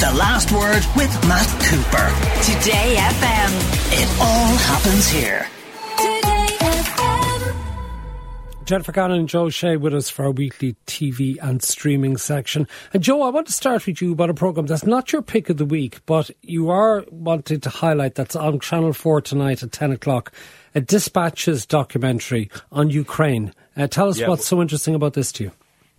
The Last Word with Matt Cooper. Today FM. It all happens here. Today FM. Jennifer Gannon and Joe O'Shea with us for our weekly TV and streaming section. And Joe, I want to start with you about a programme that's not your pick of the week, but you are wanting to highlight that's on Channel 4 tonight at 10 o'clock, a Dispatches documentary on Ukraine. Uh, tell us Yeah, what's so interesting about this to you.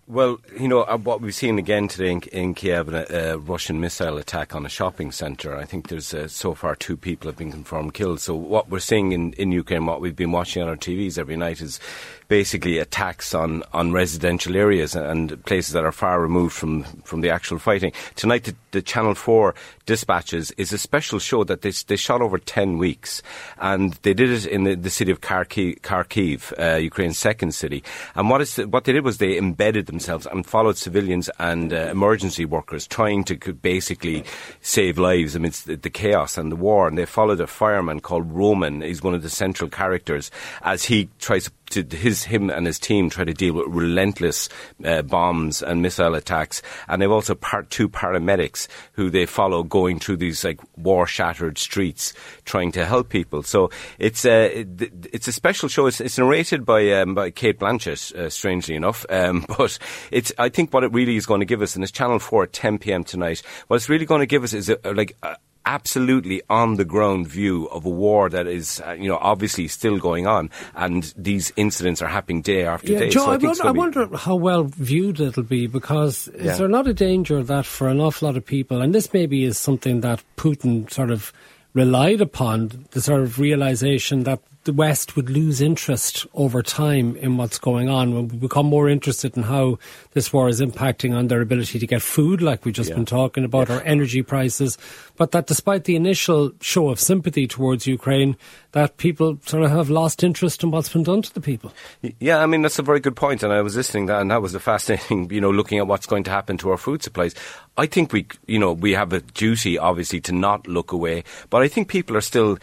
Well, you know, uh, what we've seen again today in, in Kiev, a, a Russian missile attack on a shopping centre. I think there's uh, so far two people have been confirmed killed. So what we're seeing in, in Ukraine, what we've been watching on our TVs every night is basically attacks on, on residential areas and places that are far removed from, from the actual fighting. Tonight, the, the Channel 4 Dispatches is a special show that they, they shot over 10 weeks. And they did it in the, the city of Kharkiv, Kharkiv uh, Ukraine's second city. And what, is, what they did was they embedded themselves and followed civilians and uh, emergency workers trying to basically save lives amidst the, the chaos and the war. And they followed a fireman called Roman. He's one of the central characters as he tries to his him and his team try to deal with relentless uh, bombs and missile attacks. And they've also part two paramedics who they follow going through these like war shattered streets trying to help people. So it's a it's a special show. It's, it's narrated by um, by Cate Blanchett, uh, strangely enough. Um, but it's I think what it really is going to give us, and it's Channel Four at 10 p.m. tonight. What it's really going to give us is a, a, like. A, absolutely on the ground view of a war that is, uh, you know, obviously still going on, and these incidents are happening day after Yeah, day. Joe, so I, I, wonder, I be- wonder how well viewed it'll be because is Yeah. there not a danger that for an awful lot of people, and this maybe is something that Putin sort of relied upon, the sort of realization that the West would lose interest over time in what's going on when we become more interested in how this war is impacting on their ability to get food, like we've just Yeah. been talking about, or energy prices. But that despite the initial show of sympathy towards Ukraine, that people sort of have lost interest in what's been done to the people. Yeah, I mean that's a very good point, and I was listening to that, and that was a fascinating, you know, looking at what's going to happen to our food supplies. I think we, you know, we have a duty, obviously, to not look away, but I think people are still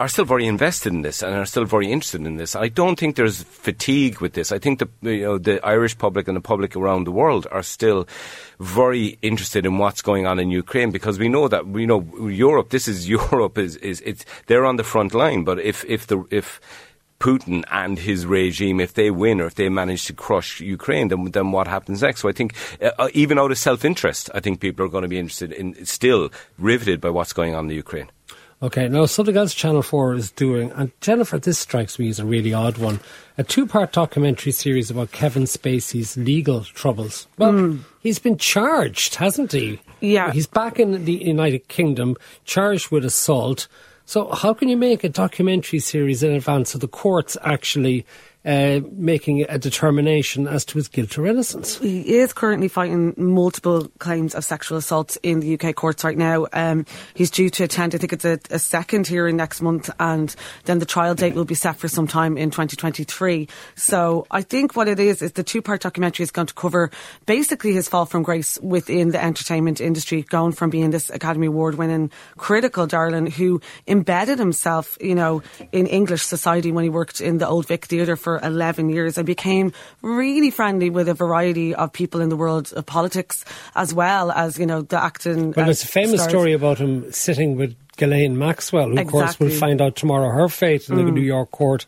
are still very invested in this and are still very interested in this. I don't think there's fatigue with this. I think the you know the Irish public and the public around the world are still very interested in what's going on in Ukraine because we know that you know Europe. This is Europe is is it's they're on the front line. But if if the if Putin and his regime, if they win or if they manage to crush Ukraine, then, then what happens next? So I think, uh, uh, even out of self-interest, I think people are going to be interested in, still riveted by what's going on in the Ukraine. Okay, now something else Channel 4 is doing, and Jennifer, this strikes me as a really odd one. A two part documentary series about Kevin Spacey's legal troubles. Well, hmm. he's been charged, hasn't he? Yeah. He's back in the United Kingdom, charged with assault. So, how can you make a documentary series in advance of the courts actually uh, making a determination as to his guilt or innocence? He is currently fighting multiple claims of sexual assault in the UK courts right now. Um, he's due to attend, I think it's a, a second hearing next month, and then the trial date will be set for some time in 2023. So I think what it is is the two-part documentary is going to cover basically his fall from grace within the entertainment industry, going from being this Academy Award-winning critical darling who embedded himself, you know, in English society when he worked in the Old Vic Theatre for 11 years I became really friendly with a variety of people in the world of politics as well as, you know, the acting. Well, there's a famous stars. story about him sitting with Ghislaine Maxwell, who, of course, we'll find out tomorrow her fate in the Mm. New York court.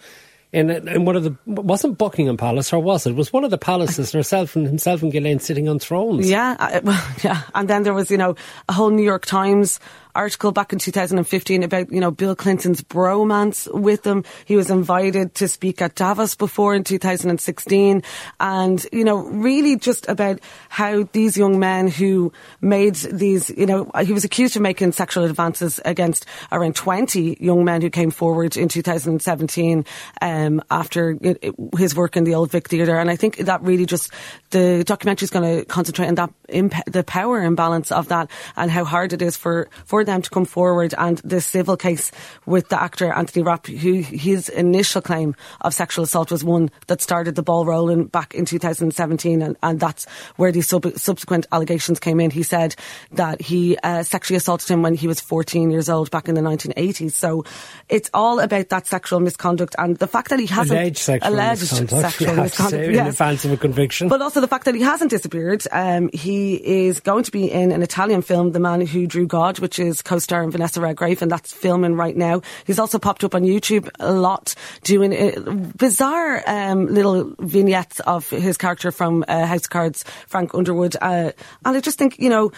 In, in one of the wasn't Buckingham Palace or was it? It was one of the palaces herself and himself and Ghislaine sitting on thrones. Yeah, uh, well, yeah. And then there was, you know, a whole New York Times article back in 2015 about, you know, Bill Clinton's bromance with them. He was invited to speak at Davos before in 2016. And, you know, really just about how these young men who made these, you know, he was accused of making sexual advances against around 20 young men who came forward in 2017 um, after his work in the Old Vic Theatre. And I think that really just, the documentary is going to concentrate on that, imp- the power imbalance of that and how hard it is for, for for them to come forward and the civil case with the actor Anthony Rapp, who his initial claim of sexual assault was one that started the ball rolling back in 2017, and, and that's where these sub- subsequent allegations came in. He said that he uh, sexually assaulted him when he was 14 years old back in the 1980s. So it's all about that sexual misconduct and the fact that he hasn't alleged sexual alleged misconduct, sexual misconduct in yes. advance of a conviction. But also the fact that he hasn't disappeared. Um, he is going to be in an Italian film, The Man Who Drew God, which is co-starring Vanessa Redgrave, and that's filming right now. He's also popped up on YouTube a lot, doing uh, bizarre um, little vignettes of his character from uh, House Cards, Frank Underwood. Uh, and I just think, you know,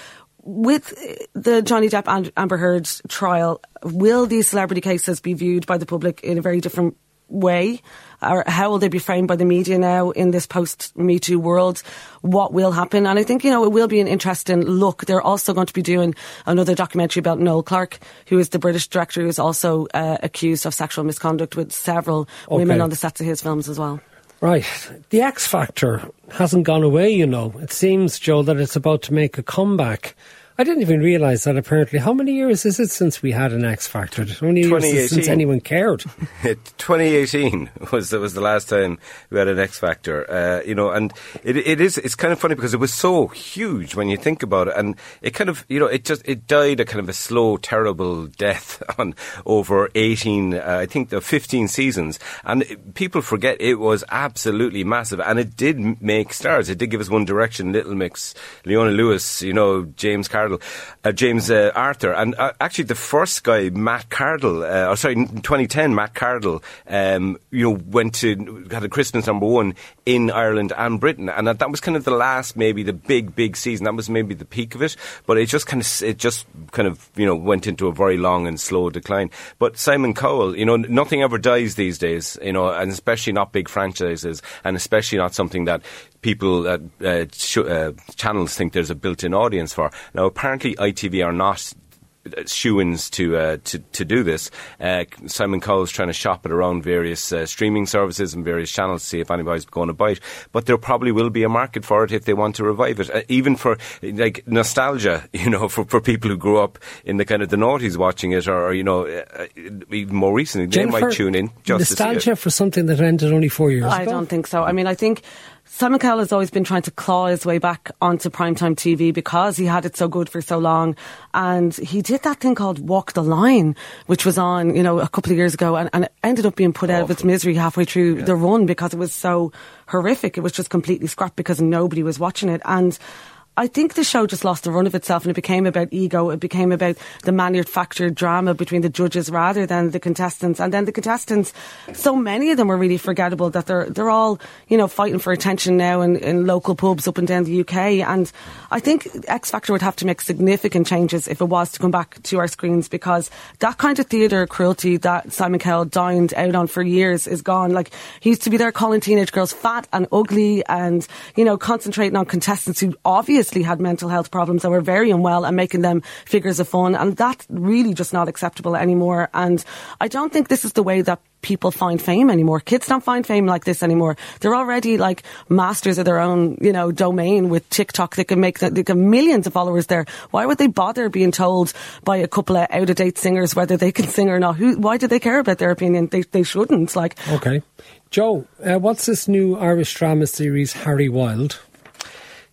with the Johnny Depp and Amber Heard trial, will these celebrity cases be viewed by the public in a very different way? Or how will they be framed by the media now in this post Me Too world? What will happen? And I think, you know, it will be an interesting look. They're also going to be doing another documentary about Noel Clarke, who is the British director who's also uh, accused of sexual misconduct with several okay. women on the sets of his films as well. Right. The X Factor hasn't gone away, you know. It seems, Joe, that it's about to make a comeback. I didn't even realise that apparently. How many years is it since we had an X Factor? How many years since anyone cared? 2018 was the, was the last time we had an X Factor. Uh, you know, and it, it is, it's kind of funny because it was so huge when you think about it. And it kind of, you know, it just, it died a kind of a slow, terrible death on over 18, uh, I think the 15 seasons. And people forget it was absolutely massive. And it did make stars. It did give us One Direction, Little Mix, Leona Lewis, you know, James Carter Cardle, uh, James uh, Arthur, and uh, actually the first guy, Matt Cardle, uh, or sorry, in 2010, Matt Cardle, um, you know, went to had a Christmas number one in Ireland and Britain, and that, that was kind of the last, maybe the big, big season. That was maybe the peak of it, but it just kind of, it just kind of, you know, went into a very long and slow decline. But Simon Cowell, you know, nothing ever dies these days, you know, and especially not big franchises, and especially not something that people uh, uh, sh- uh, channels think there's a built-in audience for. Now, apparently, ITV are not shoe-ins to, uh, to to do this. Uh, Simon Cowell's trying to shop it around various uh, streaming services and various channels to see if anybody's going to buy it. But there probably will be a market for it if they want to revive it, uh, even for like nostalgia. You know, for, for people who grew up in the kind of the noughties watching it, or, or you know, uh, even more recently, Jennifer, they might tune in. Just nostalgia for something that ended only four years ago. I ago. don't think so. I mean, I think Simon Cowell has always been trying to claw his way back onto primetime TV because he had it so good for so long. And he did that thing called Walk the Line, which was on, you know, a couple of years ago and, and it ended up being put Awful. out of its misery halfway through yeah. the run because it was so horrific. It was just completely scrapped because nobody was watching it. And I think the show just lost the run of itself and it became about ego. It became about the manufactured drama between the judges rather than the contestants. And then the contestants, so many of them were really forgettable that they're, they're all, you know, fighting for attention now in, in local pubs up and down the UK. And I think X Factor would have to make significant changes if it was to come back to our screens because that kind of theatre cruelty that Simon Cowell dined out on for years is gone. Like, he used to be there calling teenage girls fat and ugly and, you know, concentrating on contestants who obviously had mental health problems and were very unwell and making them figures of fun. And that's really just not acceptable anymore. And I don't think this is the way that people find fame anymore. Kids don't find fame like this anymore. They're already like masters of their own, you know, domain with TikTok. They can make, they can millions of followers there. Why would they bother being told by a couple of out of date singers whether they can sing or not? Who, why do they care about their opinion? They, they shouldn't. Like, okay. Joe, uh, what's this new Irish drama series, Harry Wild?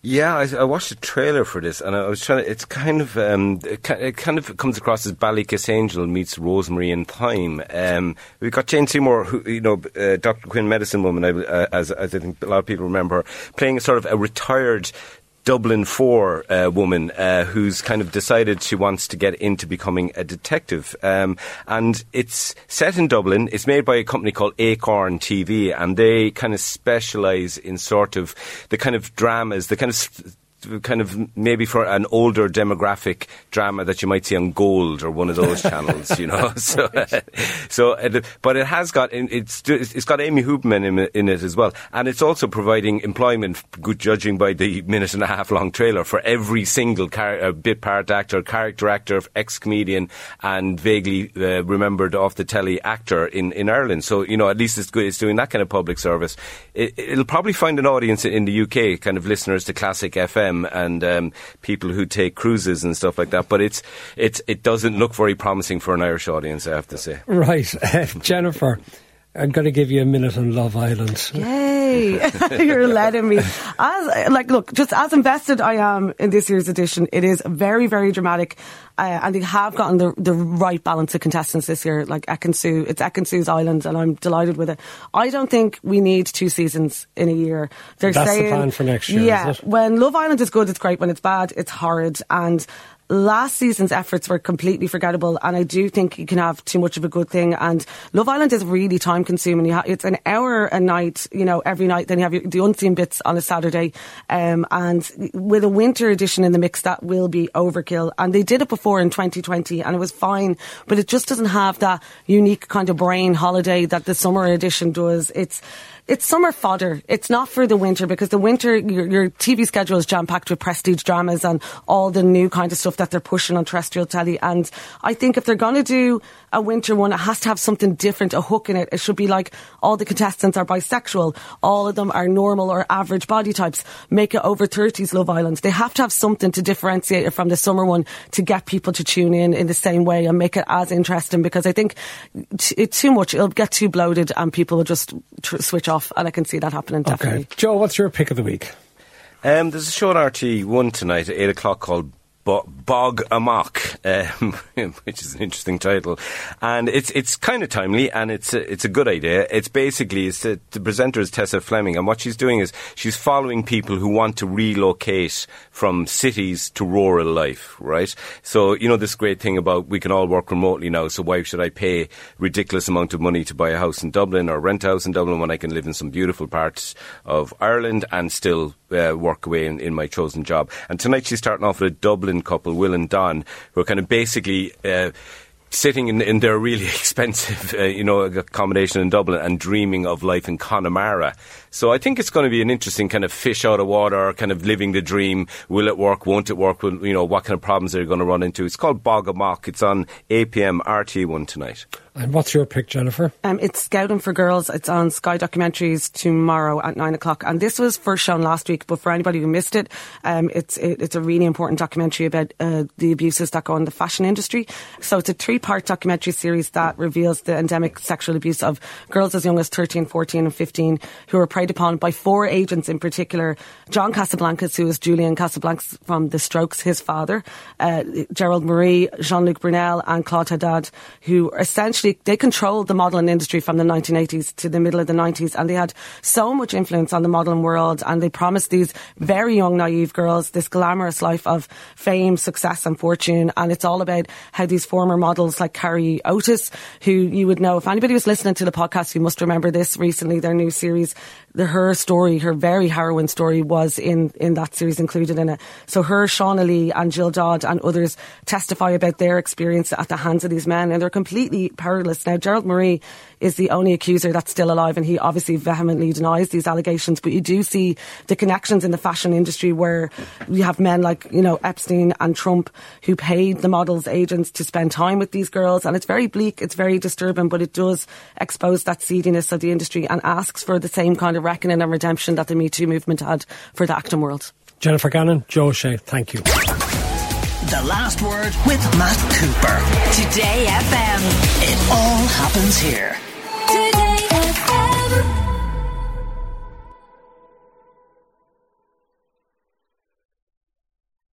Yeah, I, I, watched a trailer for this, and I was trying to. It's kind of, um, it, it, kind of comes across as Ballykissangel meets Rosemary and Thyme. Um, we've got Jane Seymour, who you know, uh, Dr. Quinn, medicine woman, uh, as, as I think a lot of people remember, playing sort of a retired Dublin 4 uh, woman uh, who's kind of decided she wants to get into becoming a detective. Um, and it's set in Dublin. It's made by a company called Acorn TV, and they kind of specialise in sort of the kind of dramas, the kind of kind of maybe for an older demographic drama that you might see on Gold or one of those channels, you know. so, so, but it has got it's it's got Amy Huberman in, in, it as well, and it's also providing employment, good judging by the minute and a half long trailer, for every single car, uh, bit part actor, character actor, ex comedian, and vaguely uh, remembered off the telly actor in, in Ireland. So you know, at least it's good. It's doing that kind of public service. It, will probably find an audience in the UK, kind of listeners to classic FM them and um, people who take cruises and stuff like that. But it's it's it doesn't look very promising for an Irish audience, I have to say. Right, Jennifer. I'm going to give you a minute on Love Island. Yay! You're letting me. As like, look, just as invested I am in this year's edition, it is very, very dramatic, uh, and they have gotten the the right balance of contestants this year. Like Ekin-Su, it's Ekin-Su's island, and I'm delighted with it. I don't think we need two seasons in a year. They're That's saying, the plan for next year. Yeah, when Love Island is good, it's great. When it's bad, it's horrid, and last season's efforts were completely forgettable, and I do think you can have too much of a good thing. And Love Island is really time consuming. Ha- it's an hour a night, you know, every night. Then you have your, the unseen bits on a Saturday, um, and with a winter edition in the mix, that will be overkill. And they did it before in 2020, and it was fine, but it just doesn't have that unique kind of brain holiday that the summer edition does. It's it's summer fodder. It's not for the winter because the winter, your, your TV schedule is jam packed with prestige dramas and all the new kind of stuff that they're pushing on terrestrial telly. And I think if they're going to do a winter one, it has to have something different, a hook in it. It should be like all the contestants are bisexual, all of them are normal or average body types. Make it over 30s Love Island. They have to have something to differentiate it from the summer one to get people to tune in in the same way and make it as interesting because I think it's too much. It'll get too bloated and people will just tr- switch off, and I can see that happening definitely. Okay. Joe, what's your pick of the week? Um, there's a show on RT1 tonight at 8 o'clock called Bog Amok, um, which is an interesting title, and it's it's kind of timely and it's a, it's a good idea. It's basically it's a, the presenter is Tessa Fleming, and what she's doing is she's following people who want to relocate from cities to rural life, right? So you know this great thing about we can all work remotely now. So why should I pay ridiculous amount of money to buy a house in Dublin or rent a house in Dublin when I can live in some beautiful parts of Ireland and still uh, work away in, in my chosen job? And tonight she's starting off with a Dublin couple, Will and Don, who are kind of basically. Uh, sitting in, in their really expensive, uh, you know, accommodation in Dublin and dreaming of life in Connemara. So I think it's going to be an interesting kind of fish out of water, kind of living the dream. Will it work? Won't it work? Will, you know, what kind of problems are you going to run into? It's called Bog Amok. It's on APM RT1 tonight. And what's your pick, Jennifer? Um, it's Scouting for Girls. It's on Sky Documentaries tomorrow at nine o'clock. And this was first shown last week, but for anybody who missed it, um, it's it, it's a really important documentary about uh, the abuses that go on in the fashion industry. So it's a three part documentary series that reveals the endemic sexual abuse of girls as young as 13, 14, and 15 who are preyed upon by four agents in particular. John Casablancas, who is Julian Casablancas from The Strokes, his father, uh, Gerald Marie, Jean Luc Brunel, and Claude Haddad, who essentially they controlled the modelling industry from the 1980s to the middle of the 90s, and they had so much influence on the modelling world. And they promised these very young, naive girls this glamorous life of fame, success, and fortune. And it's all about how these former models like Carrie Otis, who you would know if anybody was listening to the podcast, you must remember this recently. Their new series, the her story, her very harrowing story, was in in that series included in it. So her, Shauna Lee, and Jill Dodd, and others testify about their experience at the hands of these men, and they're completely powerless. Now, Gerald Marie is the only accuser that's still alive, and he obviously vehemently denies these allegations. But you do see the connections in the fashion industry where you have men like, you know, Epstein and Trump who paid the models' agents to spend time with these girls. And it's very bleak, it's very disturbing, but it does expose that seediness of the industry and asks for the same kind of reckoning and redemption that the Me Too movement had for the acting world. Jennifer Gannon, Joe O'Shea, thank you. The Last Word with Matt Cooper. Today FM. It all happens here.